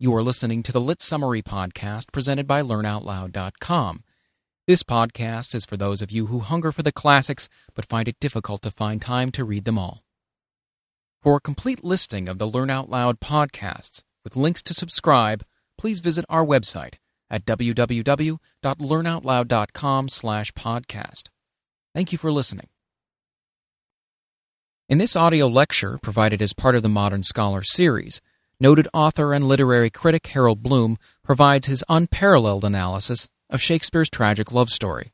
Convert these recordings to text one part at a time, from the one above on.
You are listening to the Lit Summary Podcast presented by LearnOutLoud.com. This podcast is for those of you who hunger for the classics but find it difficult to find time to read them all. For a complete listing of the Learn Out Loud podcasts with links to subscribe, please visit our website at www.learnoutloud.com slash podcast. Thank you for listening. In this audio lecture, provided as part of the Modern Scholar series, noted author and literary critic Harold Bloom provides his unparalleled analysis of Shakespeare's tragic love story.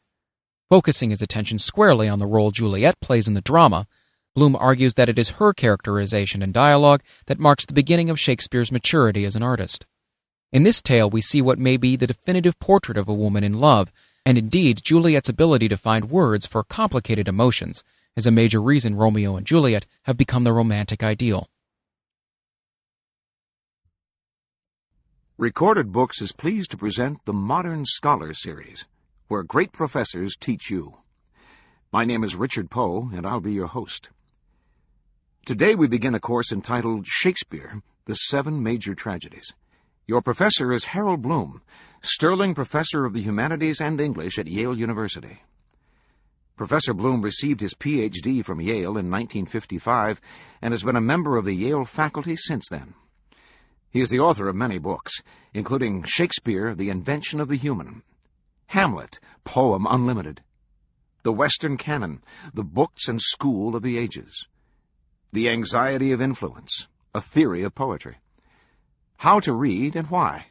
Focusing his attention squarely on the role Juliet plays in the drama, Bloom argues that it is her characterization and dialogue that marks the beginning of Shakespeare's maturity as an artist. In this tale, we see what may be the definitive portrait of a woman in love, and indeed, Juliet's ability to find words for complicated emotions is a major reason Romeo and Juliet have become the romantic ideal. Recorded Books is pleased to present the Modern Scholar series, where great professors teach you. My name is Richard Poe, and I'll be your host. Today we begin a course entitled Shakespeare, the Seven Major Tragedies. Your professor is Harold Bloom, Sterling Professor of the Humanities and English at Yale University. Professor Bloom received his Ph.D. from Yale in 1955 and has been a member of the Yale faculty since then. He is the author of many books, including Shakespeare, The Invention of the Human, Hamlet, Poem Unlimited, The Western Canon, The Books and School of the Ages, The Anxiety of Influence, A Theory of Poetry, How to Read and Why,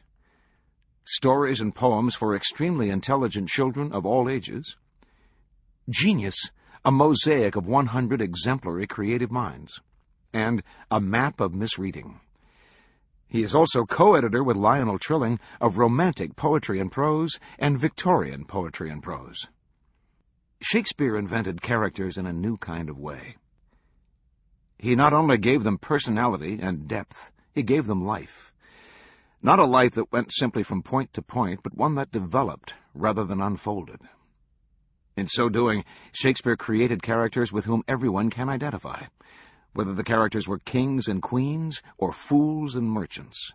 Stories and Poems for Extremely Intelligent Children of All Ages, Genius, a mosaic of 100 exemplary creative minds, and A Map of Misreading. He is also co-editor with Lionel Trilling of Romantic Poetry and Prose and Victorian Poetry and Prose. Shakespeare invented characters in a new kind of way. He not only gave them personality and depth, he gave them life. Not a life that went simply from point to point, but one that developed rather than unfolded. In so doing, Shakespeare created characters with whom everyone can identify, whether the characters were kings and queens or fools and merchants.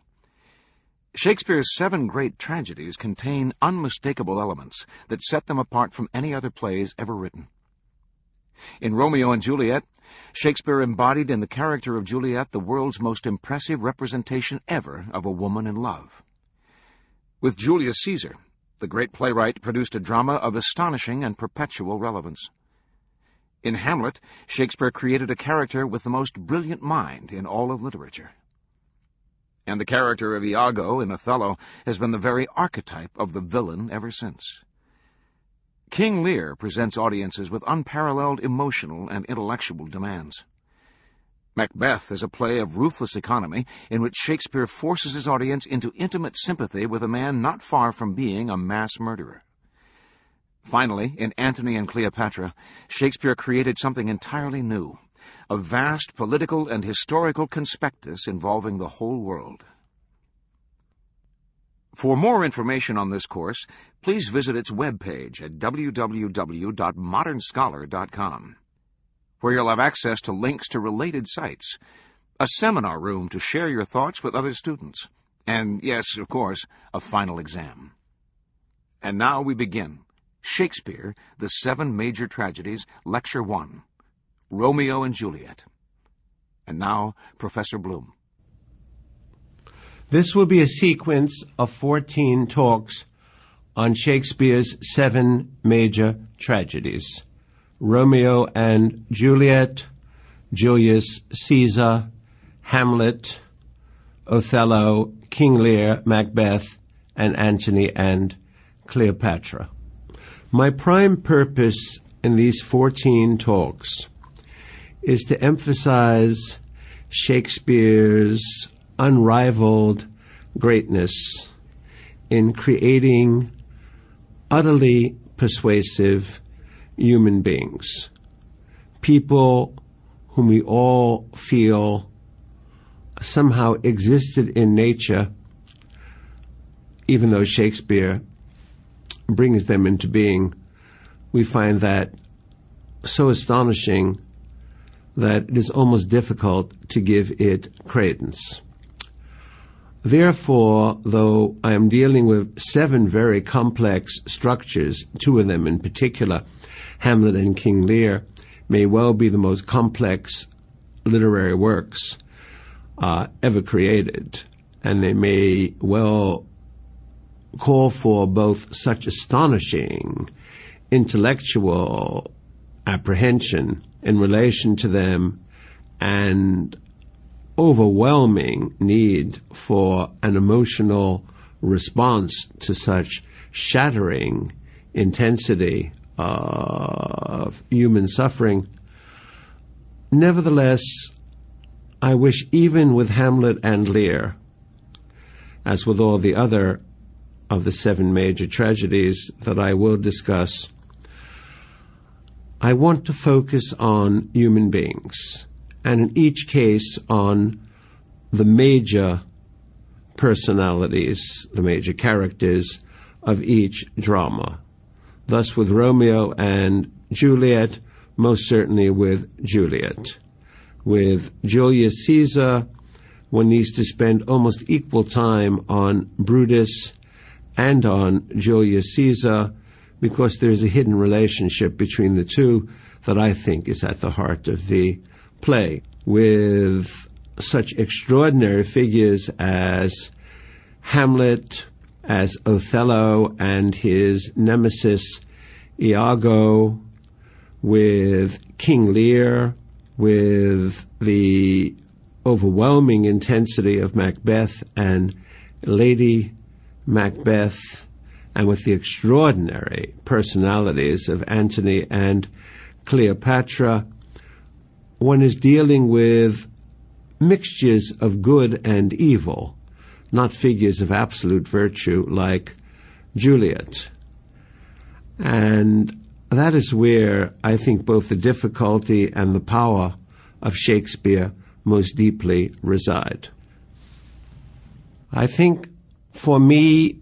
Shakespeare's seven great tragedies contain unmistakable elements that set them apart from any other plays ever written. In Romeo and Juliet, Shakespeare embodied in the character of Juliet the world's most impressive representation ever of a woman in love. With Julius Caesar, the great playwright produced a drama of astonishing and perpetual relevance. In Hamlet, Shakespeare created a character with the most brilliant mind in all of literature. And the character of Iago in Othello has been the very archetype of the villain ever since. King Lear presents audiences with unparalleled emotional and intellectual demands. Macbeth is a play of ruthless economy in which Shakespeare forces his audience into intimate sympathy with a man not far from being a mass murderer. Finally, in Antony and Cleopatra, Shakespeare created something entirely new a vast political and historical conspectus involving the whole world. For more information on this course, please visit its webpage at www.modernscholar.com, where you'll have access to links to related sites, a seminar room to share your thoughts with other students, and, yes, of course, a final exam. And now we begin. Shakespeare, The Seven Major Tragedies, Lecture 1 Romeo and Juliet. And now, Professor Bloom. This will be a sequence of 14 talks on Shakespeare's seven major tragedies Romeo and Juliet, Julius Caesar, Hamlet, Othello, King Lear, Macbeth, and Antony and Cleopatra. My prime purpose in these 14 talks is to emphasize Shakespeare's unrivaled greatness in creating utterly persuasive human beings, people whom we all feel somehow existed in nature, even though Shakespeare brings them into being, we find that so astonishing that it is almost difficult to give it credence. Therefore, though I am dealing with seven very complex structures, two of them in particular, Hamlet and King Lear, may well be the most complex literary works uh, ever created, and they may well call for both such astonishing intellectual apprehension in relation to them and overwhelming need for an emotional response to such shattering intensity of human suffering. Nevertheless, I wish even with Hamlet and Lear, as with all the other of the seven major tragedies that I will discuss, I want to focus on human beings, and in each case on the major personalities, the major characters of each drama. Thus, with Romeo and Juliet, most certainly with Juliet. With Julius Caesar, one needs to spend almost equal time on Brutus and on Julius Caesar because there's a hidden relationship between the two that I think is at the heart of the play. With such extraordinary figures as Hamlet, as Othello and his nemesis Iago, with King Lear, with the overwhelming intensity of Macbeth and Lady Macbeth, and with the extraordinary personalities of Antony and Cleopatra, one is dealing with mixtures of good and evil, not figures of absolute virtue like Juliet. And that is where I think both the difficulty and the power of Shakespeare most deeply reside. I think for me,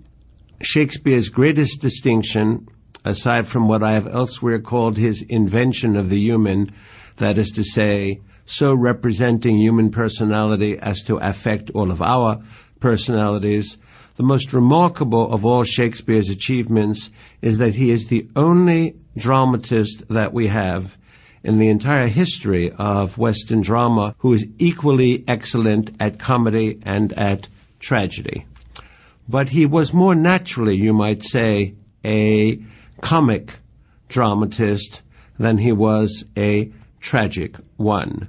Shakespeare's greatest distinction, aside from what I have elsewhere called his invention of the human, that is to say, so representing human personality as to affect all of our personalities, the most remarkable of all Shakespeare's achievements is that he is the only dramatist that we have in the entire history of Western drama who is equally excellent at comedy and at tragedy but he was more naturally, you might say, a comic dramatist than he was a tragic one.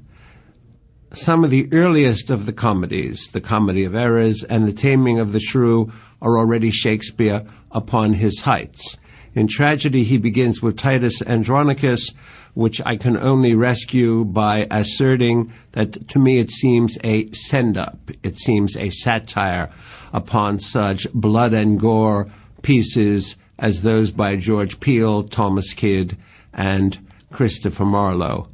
Some of the earliest of the comedies, the Comedy of Errors and the Taming of the Shrew, are already Shakespeare upon his heights. In tragedy, he begins with Titus Andronicus, which I can only rescue by asserting that to me it seems a send up. It seems a satire upon such blood and gore pieces as those by George Peele, Thomas Kyd, and Christopher Marlowe.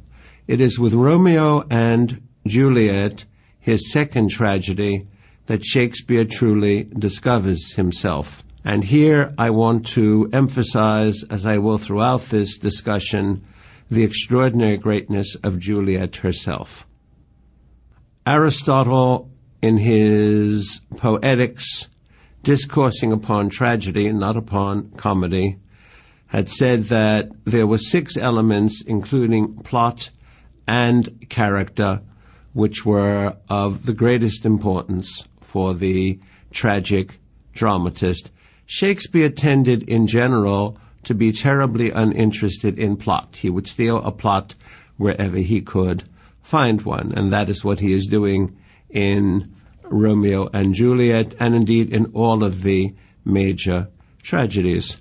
It is with Romeo and Juliet, his second tragedy, that Shakespeare truly discovers himself. And here I want to emphasize, as I will throughout this discussion, the extraordinary greatness of Juliet herself. Aristotle in his Poetics, discoursing upon tragedy and not upon comedy, had said that there were six elements, including plot and character, which were of the greatest importance for the tragic dramatist. Shakespeare tended, in general, to be terribly uninterested in plot. He would steal a plot wherever he could find one, and that is what he is doing in Romeo and Juliet, and indeed in all of the major tragedies.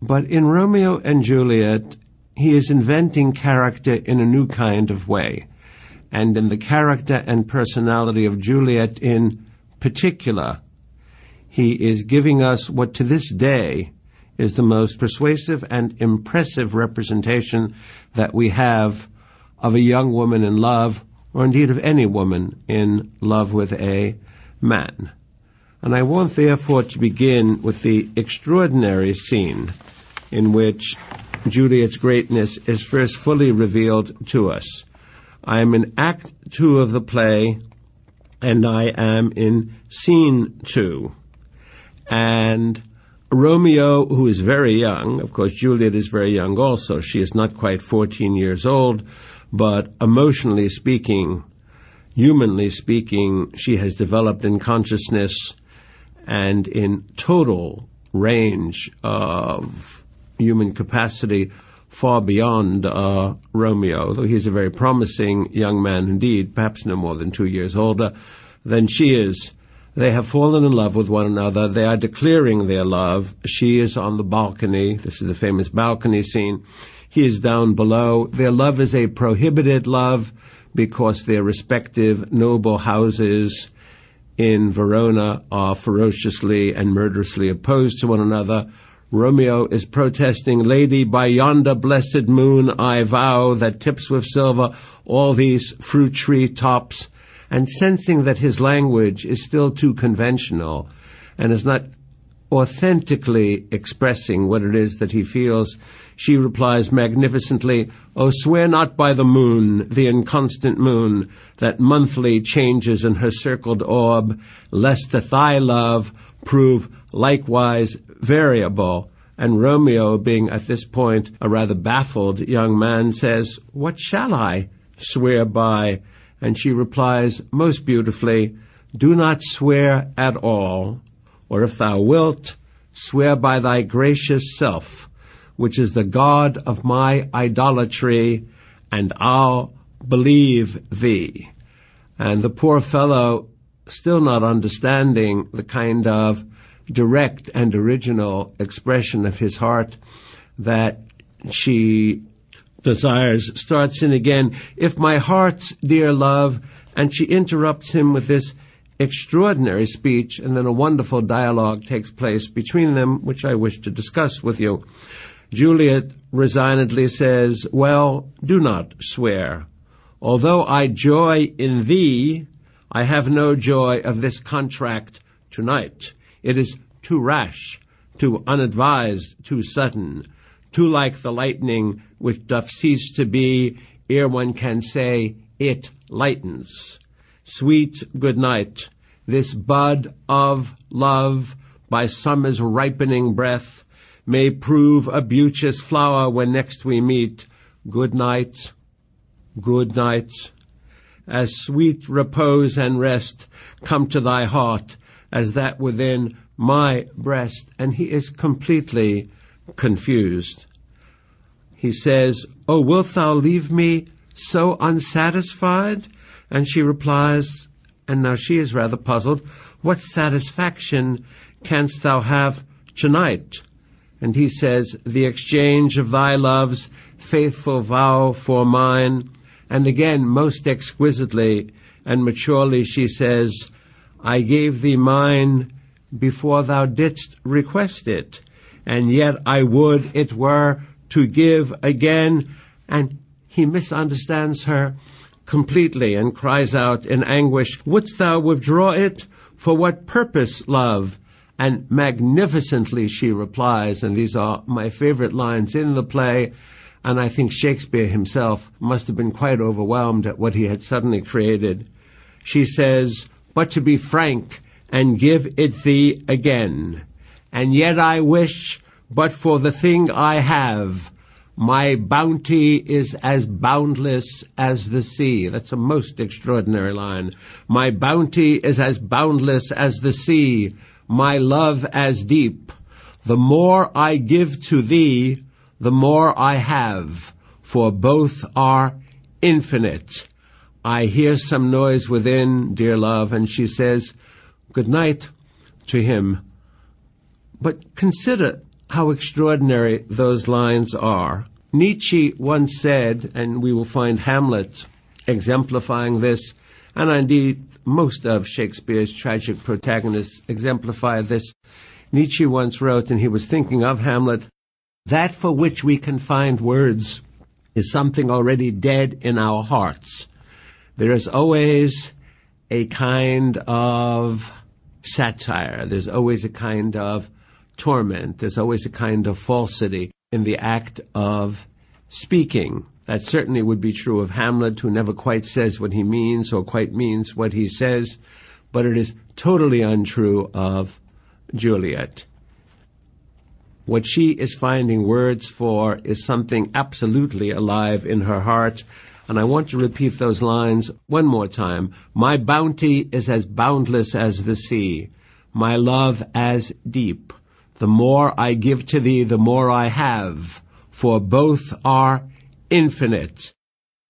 But in Romeo and Juliet, he is inventing character in a new kind of way. And in the character and personality of Juliet in particular, he is giving us what to this day is the most persuasive and impressive representation that we have of a young woman in love or indeed of any woman in love with a man. And I want therefore to begin with the extraordinary scene in which Juliet's greatness is first fully revealed to us. I am in Act Two of the play, and I am in scene two. And Romeo, who is very young, of course, Juliet is very young also. She is not quite 14 years old, but emotionally speaking, humanly speaking, she has developed in consciousness and in total range of human capacity far beyond uh, Romeo, though he's a very promising young man indeed, perhaps no more than two years older than she is. They have fallen in love with one another. They are declaring their love. She is on the balcony. This is the famous balcony scene. He is down below. Their love is a prohibited love because their respective noble houses in Verona are ferociously and murderously opposed to one another. Romeo is protesting, Lady, by yonder blessed moon I vow that tips with silver all these fruit tree tops, and sensing that his language is still too conventional and is not authentically expressing what it is that he feels, she replies magnificently, Oh, swear not by the moon, the inconstant moon, that monthly changes in her circled orb, lest that thy love prove likewise variable. And Romeo, being at this point a rather baffled young man, says, What shall I swear by? And she replies most beautifully, Do not swear at all, or if thou wilt, swear by thy gracious self, which is the God of my idolatry, and I'll believe thee. And the poor fellow, still not understanding the kind of direct and original expression of his heart that she desires, starts in again, if my heart's dear love, and she interrupts him with this extraordinary speech, and then a wonderful dialogue takes place between them, which I wish to discuss with you. Juliet resignedly says, Well, do not swear. Although I joy in thee, I have no joy of this contract tonight. It is too rash, too unadvised, too sudden, too like the lightning which doth cease to be ere one can say it lightens. Sweet good night, this bud of love by summer's ripening breath may prove a beauteous flower when next we meet. Good night, good night. As sweet repose and rest come to thy heart as that within my breast. And he is completely confused. He says, Oh, wilt thou leave me so unsatisfied? And she replies, and now she is rather puzzled, What satisfaction canst thou have tonight? And he says, The exchange of thy love's faithful vow for mine. And again, most exquisitely and maturely, she says, I gave thee mine before thou didst request it, and yet I would it were to give again. And he misunderstands her completely and cries out in anguish, Wouldst thou withdraw it? For what purpose, love? And magnificently she replies, and these are my favorite lines in the play, and I think Shakespeare himself must have been quite overwhelmed at what he had suddenly created. She says, But to be frank, and give it thee again. And yet I wish, but for the thing I have, my bounty is as boundless as the sea. That's a most extraordinary line. My bounty is as boundless as the sea, my love as deep. The more I give to thee, the more I have, for both are infinite. I hear some noise within, dear love, and she says, good night to him. But consider how extraordinary those lines are. Nietzsche once said, and we will find Hamlet exemplifying this, and indeed most of Shakespeare's tragic protagonists exemplify this. Nietzsche once wrote, and he was thinking of Hamlet, that for which we can find words is something already dead in our hearts. There is always a kind of satire. There's always a kind of torment. There's always a kind of falsity in the act of speaking. That certainly would be true of Hamlet, who never quite says what he means or quite means what he says, but it is totally untrue of Juliet. What she is finding words for is something absolutely alive in her heart. And I want to repeat those lines one more time. My bounty is as boundless as the sea, my love as deep. The more I give to thee, the more I have, for both are infinite.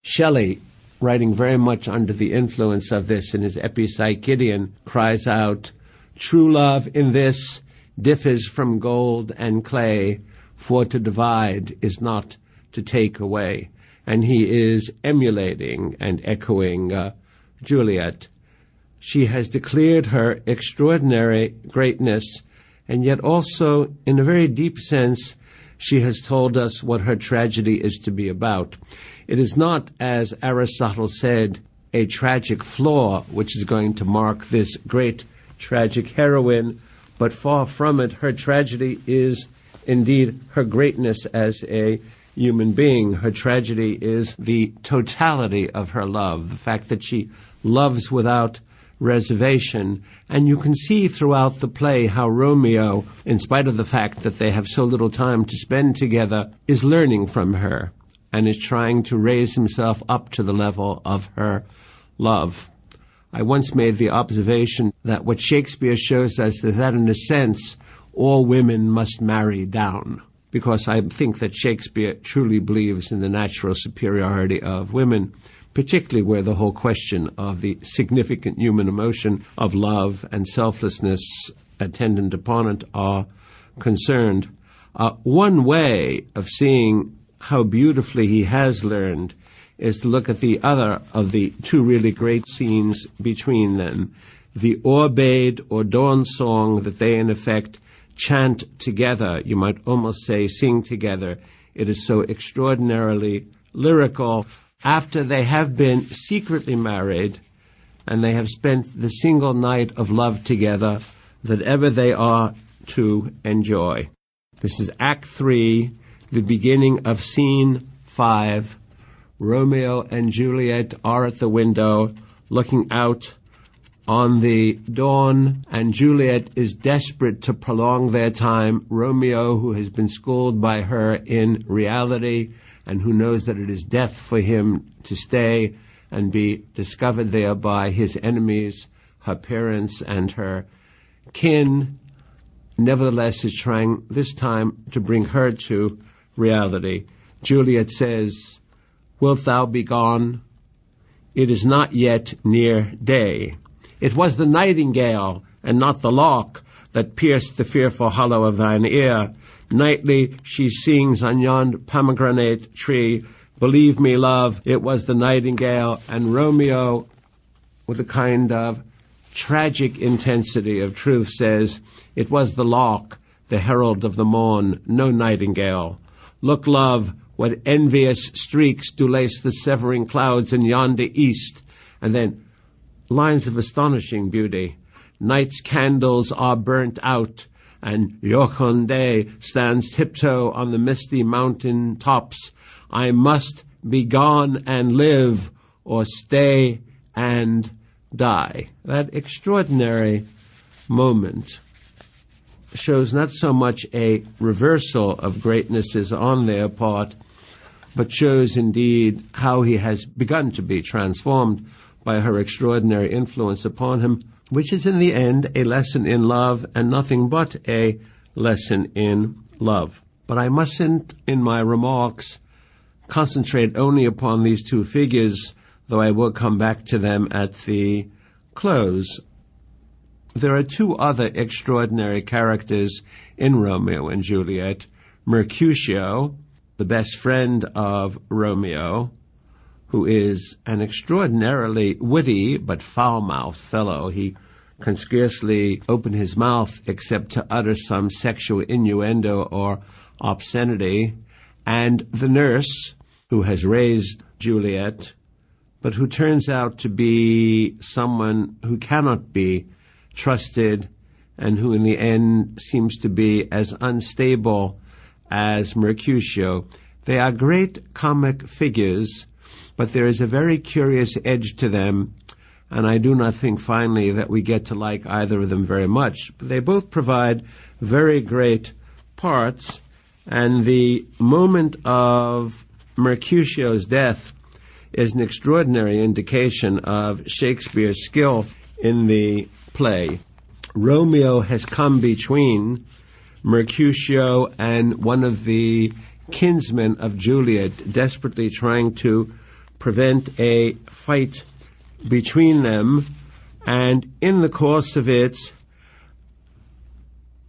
Shelley, writing very much under the influence of this in his Epipsychidion, cries out, True love in this differs from gold and clay, for to divide is not to take away. And he is emulating and echoing uh, Juliet. She has declared her extraordinary greatness, and yet also, in a very deep sense, she has told us what her tragedy is to be about. It is not, as Aristotle said, a tragic flaw which is going to mark this great tragic heroine, but far from it, her tragedy is indeed her greatness as a human being. Her tragedy is the totality of her love, the fact that she loves without reservation. And you can see throughout the play how Romeo, in spite of the fact that they have so little time to spend together, is learning from her and is trying to raise himself up to the level of her love. I once made the observation that what Shakespeare shows us is that in a sense, all women must marry down. Because I think that Shakespeare truly believes in the natural superiority of women particularly where the whole question of the significant human emotion of love and selflessness attendant upon it are concerned. Uh, one way of seeing how beautifully he has learned is to look at the other of the two really great scenes between them. The Aubade or dawn song that they in effect chant together, you might almost say sing together. It is so extraordinarily lyrical after they have been secretly married and they have spent the single night of love together that ever they are to enjoy. This is Act 3, the beginning of Scene 5. Romeo and Juliet are at the window looking out on the dawn, and Juliet is desperate to prolong their time. Romeo, who has been schooled by her in reality, and who knows that it is death for him to stay and be discovered there by his enemies, her parents, and her kin, nevertheless is trying this time to bring her to reality. Juliet says, Wilt thou be gone? It is not yet near day. It was the nightingale and not the lark that pierced the fearful hollow of thine ear. Nightly she sings on yon pomegranate tree. Believe me, love, it was the nightingale. And Romeo, with a kind of tragic intensity of truth, says, It was the lark, the herald of the morn, no nightingale. Look, love, what envious streaks do lace the severing clouds in yonder east. And then lines of astonishing beauty. Night's candles are burnt out and Joconde stands tiptoe on the misty mountain tops. I must be gone and live, or stay and die. That extraordinary moment shows not so much a reversal of greatnesses on their part, but shows indeed how he has begun to be transformed by her extraordinary influence upon him which is in the end a lesson in love and nothing but a lesson in love. But I mustn't, in my remarks, concentrate only upon these two figures, though I will come back to them at the close. There are two other extraordinary characters in Romeo and Juliet. Mercutio, the best friend of Romeo, who is an extraordinarily witty but foul-mouthed fellow. He can scarcely open his mouth except to utter some sexual innuendo or obscenity. And the nurse, who has raised Juliet, but who turns out to be someone who cannot be trusted and who in the end seems to be as unstable as Mercutio. They are great comic figures, but there is a very curious edge to them, and I do not think finally that we get to like either of them very much. But they both provide very great parts, and the moment of Mercutio's death is an extraordinary indication of Shakespeare's skill in the play. Romeo has come between Mercutio and one of the kinsmen of Juliet, desperately trying to prevent a fight between them. And in the course of it,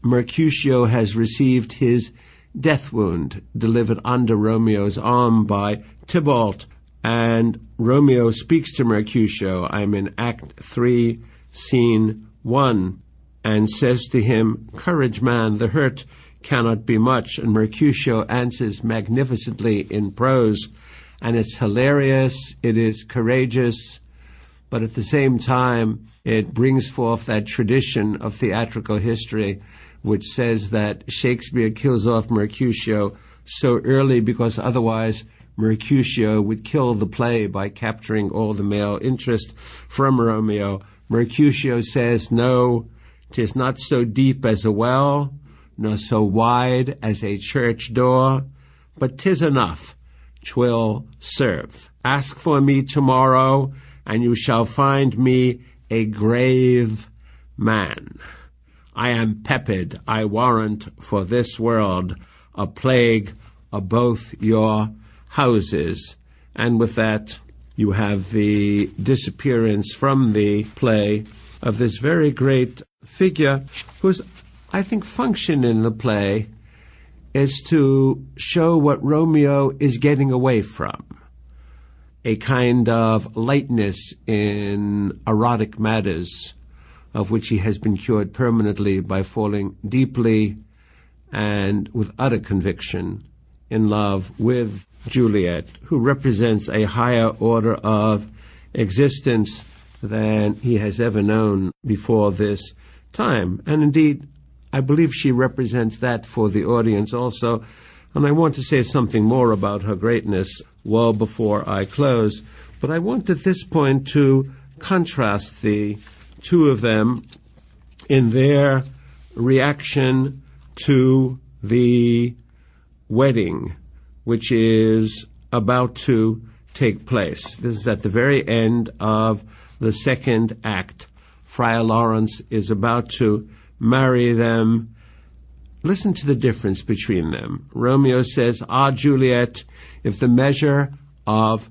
Mercutio has received his death wound delivered under Romeo's arm by Tybalt. And Romeo speaks to Mercutio, I'm in Act 3, Scene 1, and says to him, Courage, man, the hurt cannot be much. And Mercutio answers magnificently in prose. And it's hilarious, it is courageous, but at the same time, it brings forth that tradition of theatrical history which says that Shakespeare kills off Mercutio so early because otherwise Mercutio would kill the play by capturing all the male interest from Romeo. Mercutio says, No, tis not so deep as a well, nor so wide as a church door, but tis enough, twill serve. Ask for me tomorrow, and you shall find me a grave man. I am pepid, I warrant, for this world, a plague of both your houses. And with that, you have the disappearance from the play of this very great figure whose, I think, function in the play is to show what Romeo is getting away from. A kind of lightness in erotic matters of which he has been cured permanently by falling deeply and with utter conviction in love with Juliet, who represents a higher order of existence than he has ever known before this time. And indeed, I believe she represents that for the audience also. And I want to say something more about her greatness well before I close. But I want at this point to contrast the two of them in their reaction to the wedding, which is about to take place. This is at the very end of the second act. Friar Lawrence is about to marry them. Listen to the difference between them. Romeo says, Ah, Juliet, if the measure of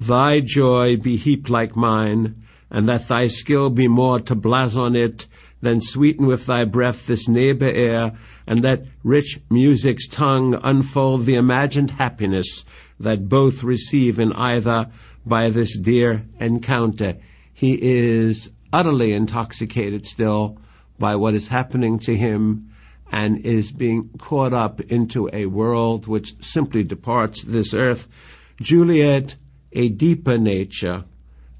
thy joy be heaped like mine, and that thy skill be more to blazon it than sweeten with thy breath this neighbor air, and let rich music's tongue unfold the imagined happiness that both receive in either by this dear encounter. He is utterly intoxicated still by what is happening to him and is being caught up into a world which simply departs this earth. Juliet, a deeper nature,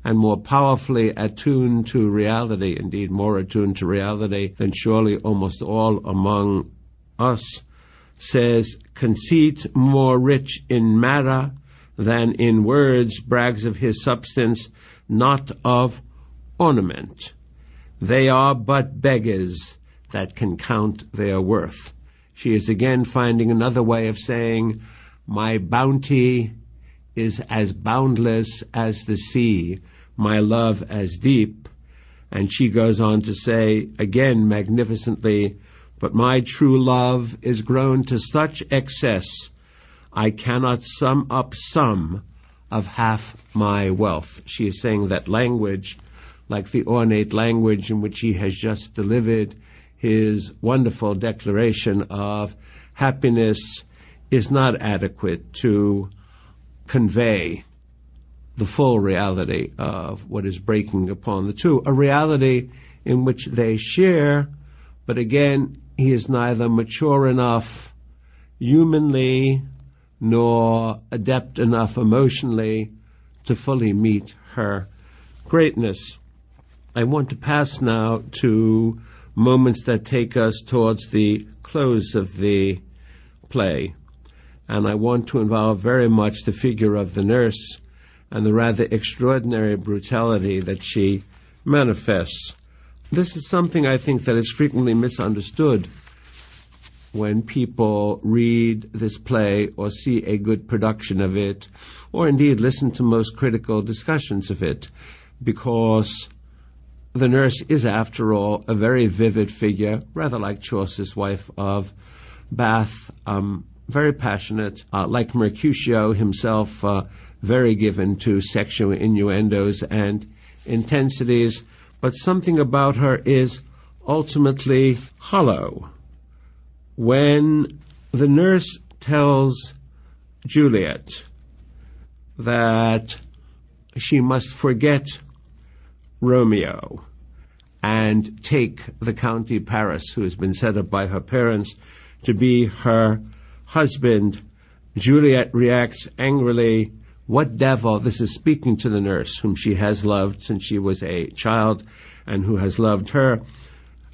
and more powerfully attuned to reality, indeed more attuned to reality than surely almost all among us, says, conceit more rich in matter than in words, brags of his substance, not of ornament. They are but beggars that can count their worth. She is again finding another way of saying, My bounty is as boundless as the sea my love as deep. And she goes on to say, again magnificently, but my true love is grown to such excess, I cannot sum up some of half my wealth. She is saying that language, like the ornate language in which he has just delivered his wonderful declaration of happiness, is not adequate to convey the full reality of what is breaking upon the two, a reality in which they share, but again, he is neither mature enough humanly nor adept enough emotionally to fully meet her greatness. I want to pass now to moments that take us towards the close of the play. and I want to involve very much the figure of the nurse and the rather extraordinary brutality that she manifests. This is something I think that is frequently misunderstood when people read this play or see a good production of it, or indeed listen to most critical discussions of it, because the nurse is, after all, a very vivid figure, rather like Chaucer's wife of Bath, um, very passionate, uh, like Mercutio himself, uh, very given to sexual innuendos and intensities, but something about her is ultimately hollow. When the nurse tells Juliet that she must forget Romeo and take the County Paris, who has been set up by her parents, to be her husband, Juliet reacts angrily. What devil? This is speaking to the nurse, whom she has loved since she was a child and who has loved her.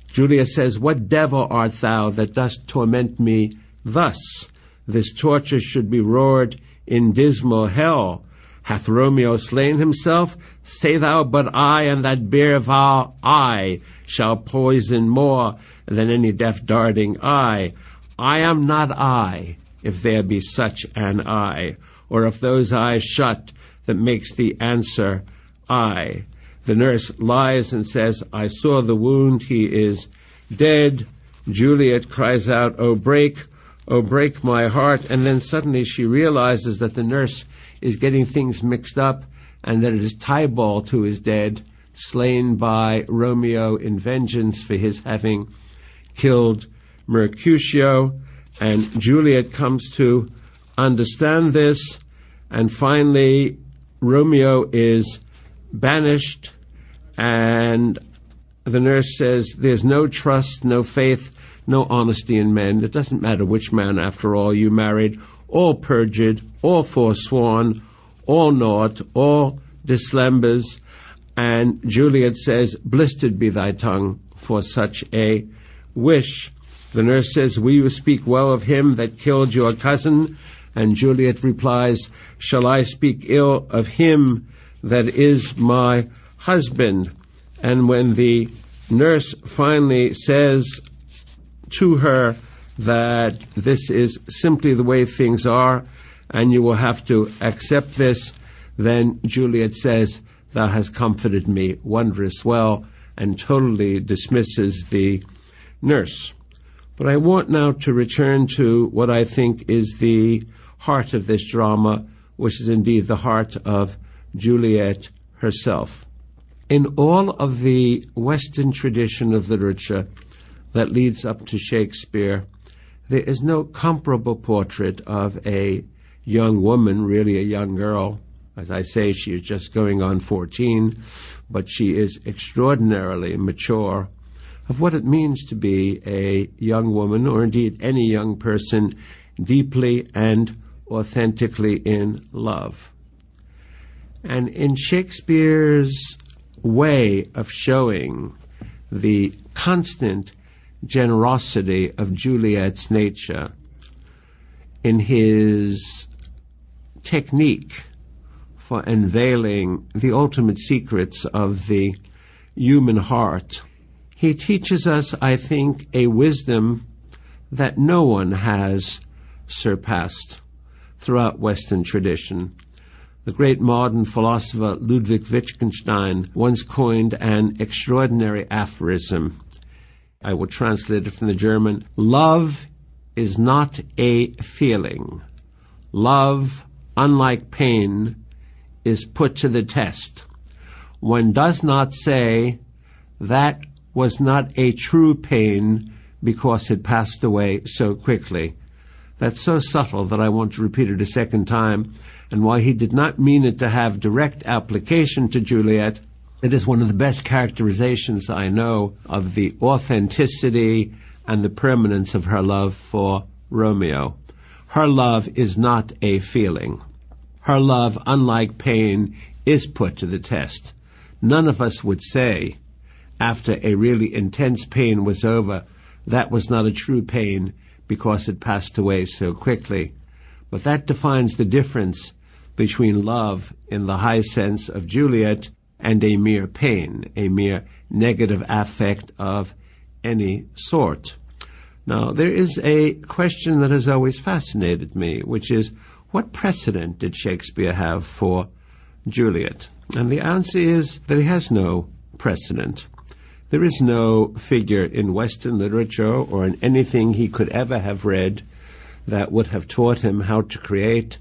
Juliet says, What devil art thou that dost torment me thus? This torture should be roared in dismal hell. Hath Romeo slain himself? Say thou but I, and that beer vow I shall poison more than any death darting eye. I am not I, if there be such an I, or if those eyes shut that makes the answer I. The nurse lies and says, I saw the wound, he is dead. Juliet cries out, Oh, break, oh, break my heart. And then suddenly she realizes that the nurse is getting things mixed up and that it is Tybalt who is dead, slain by Romeo in vengeance for his having killed Mercutio. And Juliet comes to understand this. And finally, Romeo is banished and the nurse says there's no trust, no faith, no honesty in men. It doesn't matter which man, after all, you married, all perjured, all forsworn, all naught, all dismembers. And Juliet says, Blistered be thy tongue for such a wish. The nurse says, Will you speak well of him that killed your cousin? And Juliet replies, Shall I speak ill of him that is my husband? And when the nurse finally says to her that this is simply the way things are and you will have to accept this, then Juliet says, Thou hast comforted me wondrous well, and totally dismisses the nurse. But I want now to return to what I think is the heart of this drama, which is indeed the heart of Juliet herself. In all of the Western tradition of literature that leads up to Shakespeare, there is no comparable portrait of a young woman, really a young girl. As I say, she is just going on 14, but she is extraordinarily mature of what it means to be a young woman, or indeed any young person, deeply and authentically in love. And in Shakespeare's way of showing the constant generosity of Juliet's nature in his technique for unveiling the ultimate secrets of the human heart. He teaches us, I think, a wisdom that no one has surpassed throughout Western tradition. The great modern philosopher Ludwig Wittgenstein once coined an extraordinary aphorism. I will translate it from the German. Love is not a feeling. Love, unlike pain, is put to the test. One does not say that was not a true pain because it passed away so quickly. That's so subtle that I want to repeat it a second time and while he did not mean it to have direct application to Juliet, it is one of the best characterizations I know of the authenticity and the permanence of her love for Romeo. Her love is not a feeling. Her love, unlike pain, is put to the test. None of us would say, after a really intense pain was over, that was not a true pain because it passed away so quickly. But that defines the difference between love in the high sense of Juliet and a mere pain, a mere negative affect of any sort. Now, there is a question that has always fascinated me, which is what precedent did Shakespeare have for Juliet? And the answer is that he has no precedent. There is no figure in Western literature or in anything he could ever have read that would have taught him how to create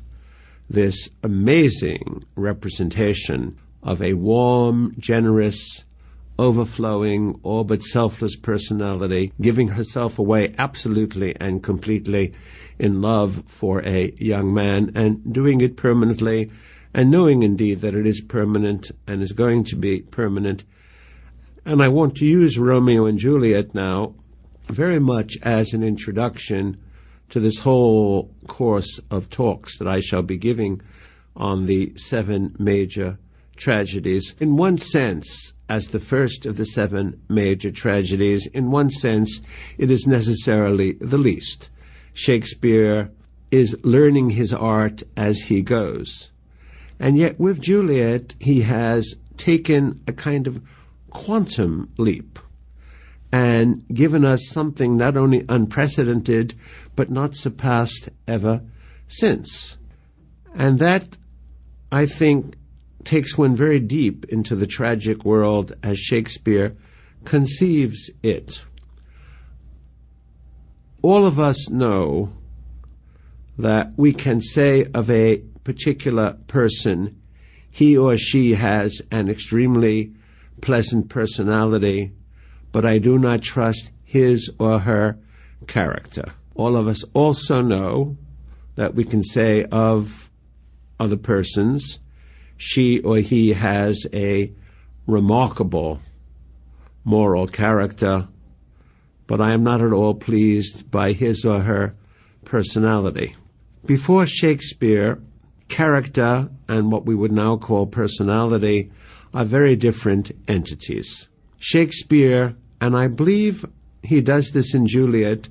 this amazing representation of a warm, generous, overflowing, all but selfless personality, giving herself away absolutely and completely in love for a young man and doing it permanently and knowing indeed that it is permanent and is going to be permanent. And I want to use Romeo and Juliet now very much as an introduction to this whole course of talks that I shall be giving on the seven major tragedies. In one sense, as the first of the seven major tragedies, in one sense, it is necessarily the least. Shakespeare is learning his art as he goes. And yet, with Juliet, he has taken a kind of quantum leap and given us something not only unprecedented, but not surpassed ever since. And that, I think, takes one very deep into the tragic world as Shakespeare conceives it. All of us know that we can say of a particular person, he or she has an extremely pleasant personality, but I do not trust his or her character. All of us also know that we can say of other persons, she or he has a remarkable moral character, but I am not at all pleased by his or her personality. Before Shakespeare, character and what we would now call personality are very different entities. Shakespeare, and I believe he does this in Juliet,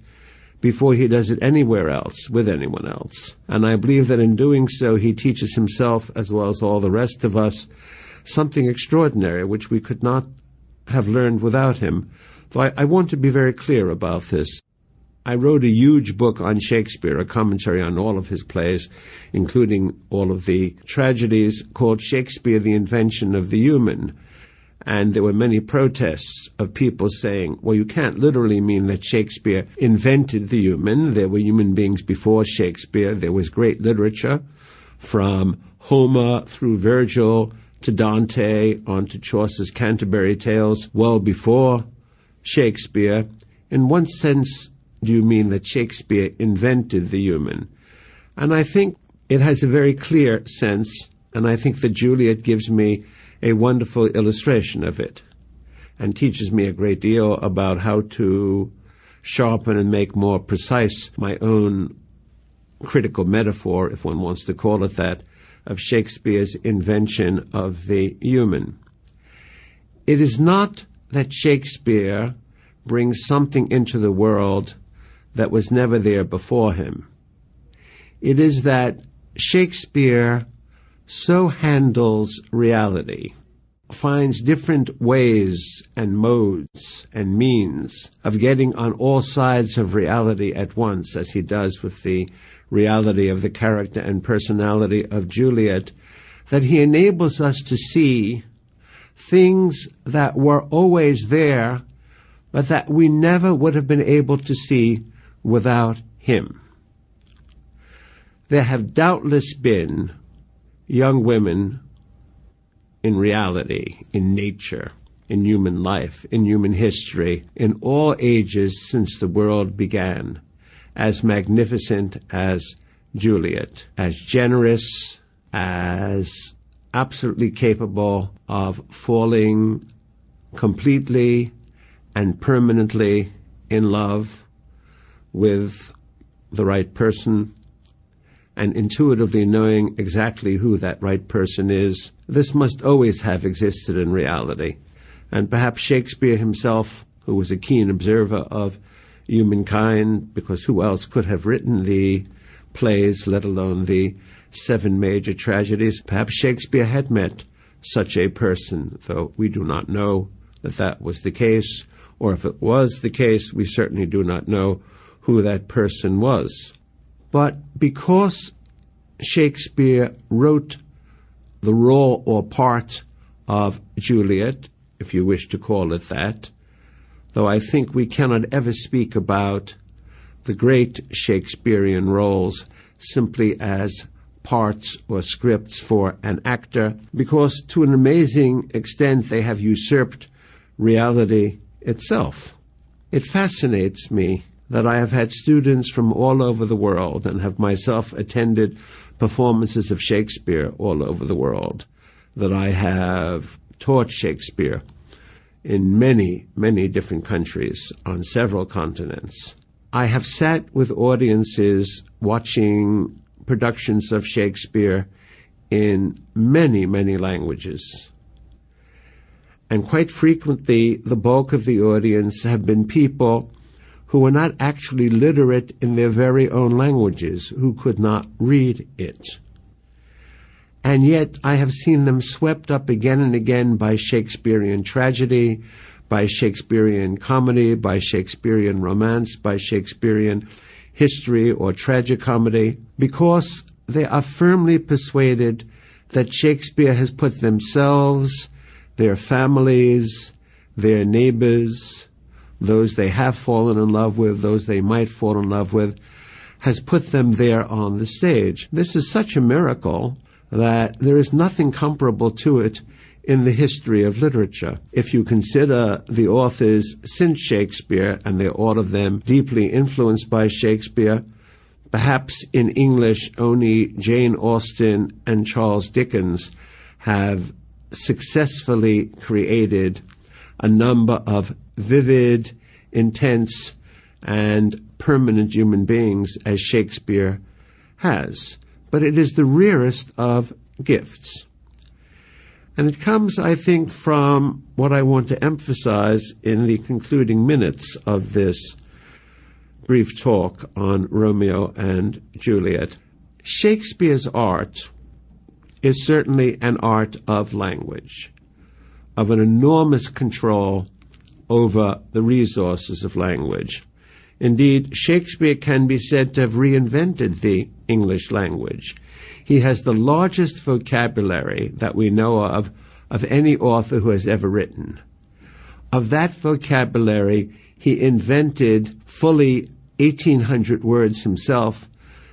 before he does it anywhere else with anyone else. And I believe that in doing so, he teaches himself, as well as all the rest of us, something extraordinary which we could not have learned without him. Though I, I want to be very clear about this. I wrote a huge book on Shakespeare, a commentary on all of his plays, including all of the tragedies, called Shakespeare, the Invention of the Human. And there were many protests of people saying, well, you can't literally mean that Shakespeare invented the human. There were human beings before Shakespeare. There was great literature from Homer through Virgil to Dante on to Chaucer's Canterbury Tales well before Shakespeare. In one sense, do you mean that Shakespeare invented the human? And I think it has a very clear sense, and I think that Juliet gives me a wonderful illustration of it and teaches me a great deal about how to sharpen and make more precise my own critical metaphor, if one wants to call it that, of Shakespeare's invention of the human. It is not that Shakespeare brings something into the world that was never there before him. It is that Shakespeare so handles reality, finds different ways and modes and means of getting on all sides of reality at once, as he does with the reality of the character and personality of Juliet, that he enables us to see things that were always there, but that we never would have been able to see without him. There have doubtless been young women in reality, in nature, in human life, in human history, in all ages since the world began, as magnificent as Juliet, as generous, as absolutely capable of falling completely and permanently in love with the right person and intuitively knowing exactly who that right person is, this must always have existed in reality. And perhaps Shakespeare himself, who was a keen observer of humankind, because who else could have written the plays, let alone the seven major tragedies. Perhaps Shakespeare had met such a person, though we do not know that that was the case, or if it was the case, we certainly do not know who that person was. But because Shakespeare wrote the role or part of Juliet, if you wish to call it that, though I think we cannot ever speak about the great Shakespearean roles simply as parts or scripts for an actor, because to an amazing extent they have usurped reality itself. It fascinates me that I have had students from all over the world and have myself attended performances of Shakespeare all over the world, that I have taught Shakespeare in many, many different countries on several continents. I have sat with audiences watching productions of Shakespeare in many, many languages. And quite frequently, the bulk of the audience have been people who were not actually literate in their very own languages, who could not read it. And yet I have seen them swept up again and again by Shakespearean tragedy, by Shakespearean comedy, by Shakespearean romance, by Shakespearean history or tragicomedy, because they are firmly persuaded that Shakespeare has put themselves, their families, their neighbors, those they have fallen in love with, those they might fall in love with, has put them there on the stage. This is such a miracle that there is nothing comparable to it in the history of literature. If you consider the authors since Shakespeare, and they're all of them deeply influenced by Shakespeare, perhaps in English only Jane Austen and Charles Dickens have successfully created a number of vivid, intense, and permanent human beings as Shakespeare has. But it is the rarest of gifts. And it comes, I think, from what I want to emphasize in the concluding minutes of this brief talk on Romeo and Juliet. Shakespeare's art is certainly an art of language, of an enormous control over the resources of language. Indeed, Shakespeare can be said to have reinvented the English language. He has the largest vocabulary that we know of of any author who has ever written. Of that vocabulary, he invented fully 1,800 words himself,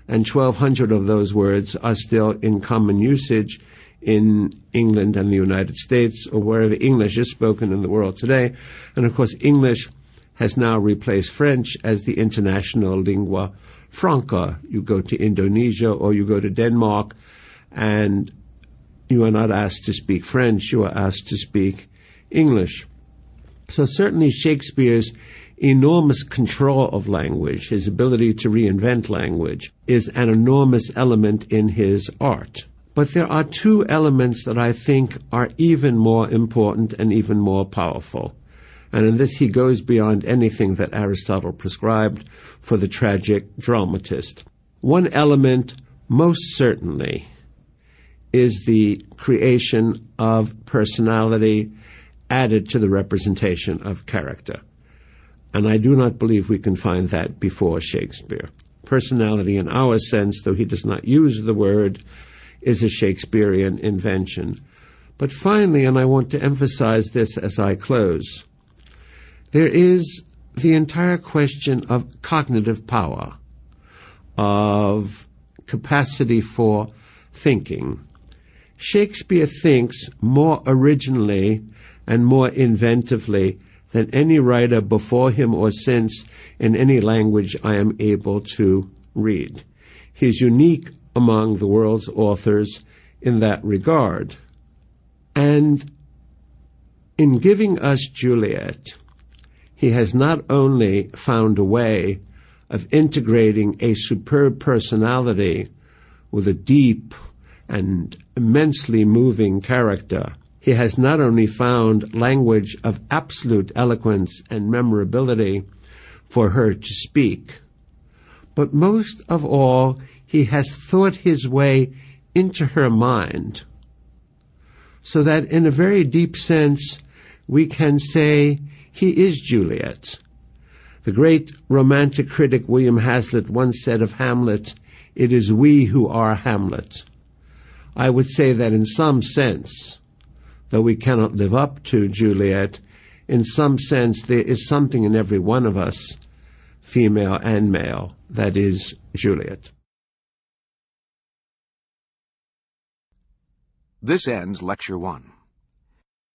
and 1,200 of those words are still in common usage in England and the United States or wherever English is spoken in the world today. And of course, English has now replaced French as the international lingua franca. You go to Indonesia or you go to Denmark and you are not asked to speak French, you are asked to speak English. So certainly Shakespeare's enormous control of language, his ability to reinvent language, is an enormous element in his art. But there are two elements that I think are even more important and even more powerful. And in this, he goes beyond anything that Aristotle prescribed for the tragic dramatist. One element, most certainly, is the creation of personality added to the representation of character. And I do not believe we can find that before Shakespeare. Personality, in our sense, though he does not use the word, is a Shakespearean invention. But finally, and I want to emphasize this as I close, there is the entire question of cognitive power, of capacity for thinking. Shakespeare thinks more originally and more inventively than any writer before him or since in any language I am able to read. His unique among the world's authors in that regard. And in giving us Juliet, he has not only found a way of integrating a superb personality with a deep and immensely moving character, he has not only found language of absolute eloquence and memorability for her to speak, but most of all, he has thought his way into her mind. So that in a very deep sense, we can say he is Juliet. The great romantic critic William Hazlitt once said of Hamlet, it is we who are Hamlet. I would say that in some sense, though we cannot live up to Juliet, in some sense there is something in every one of us, female and male, that is Juliet. This ends Lecture 1.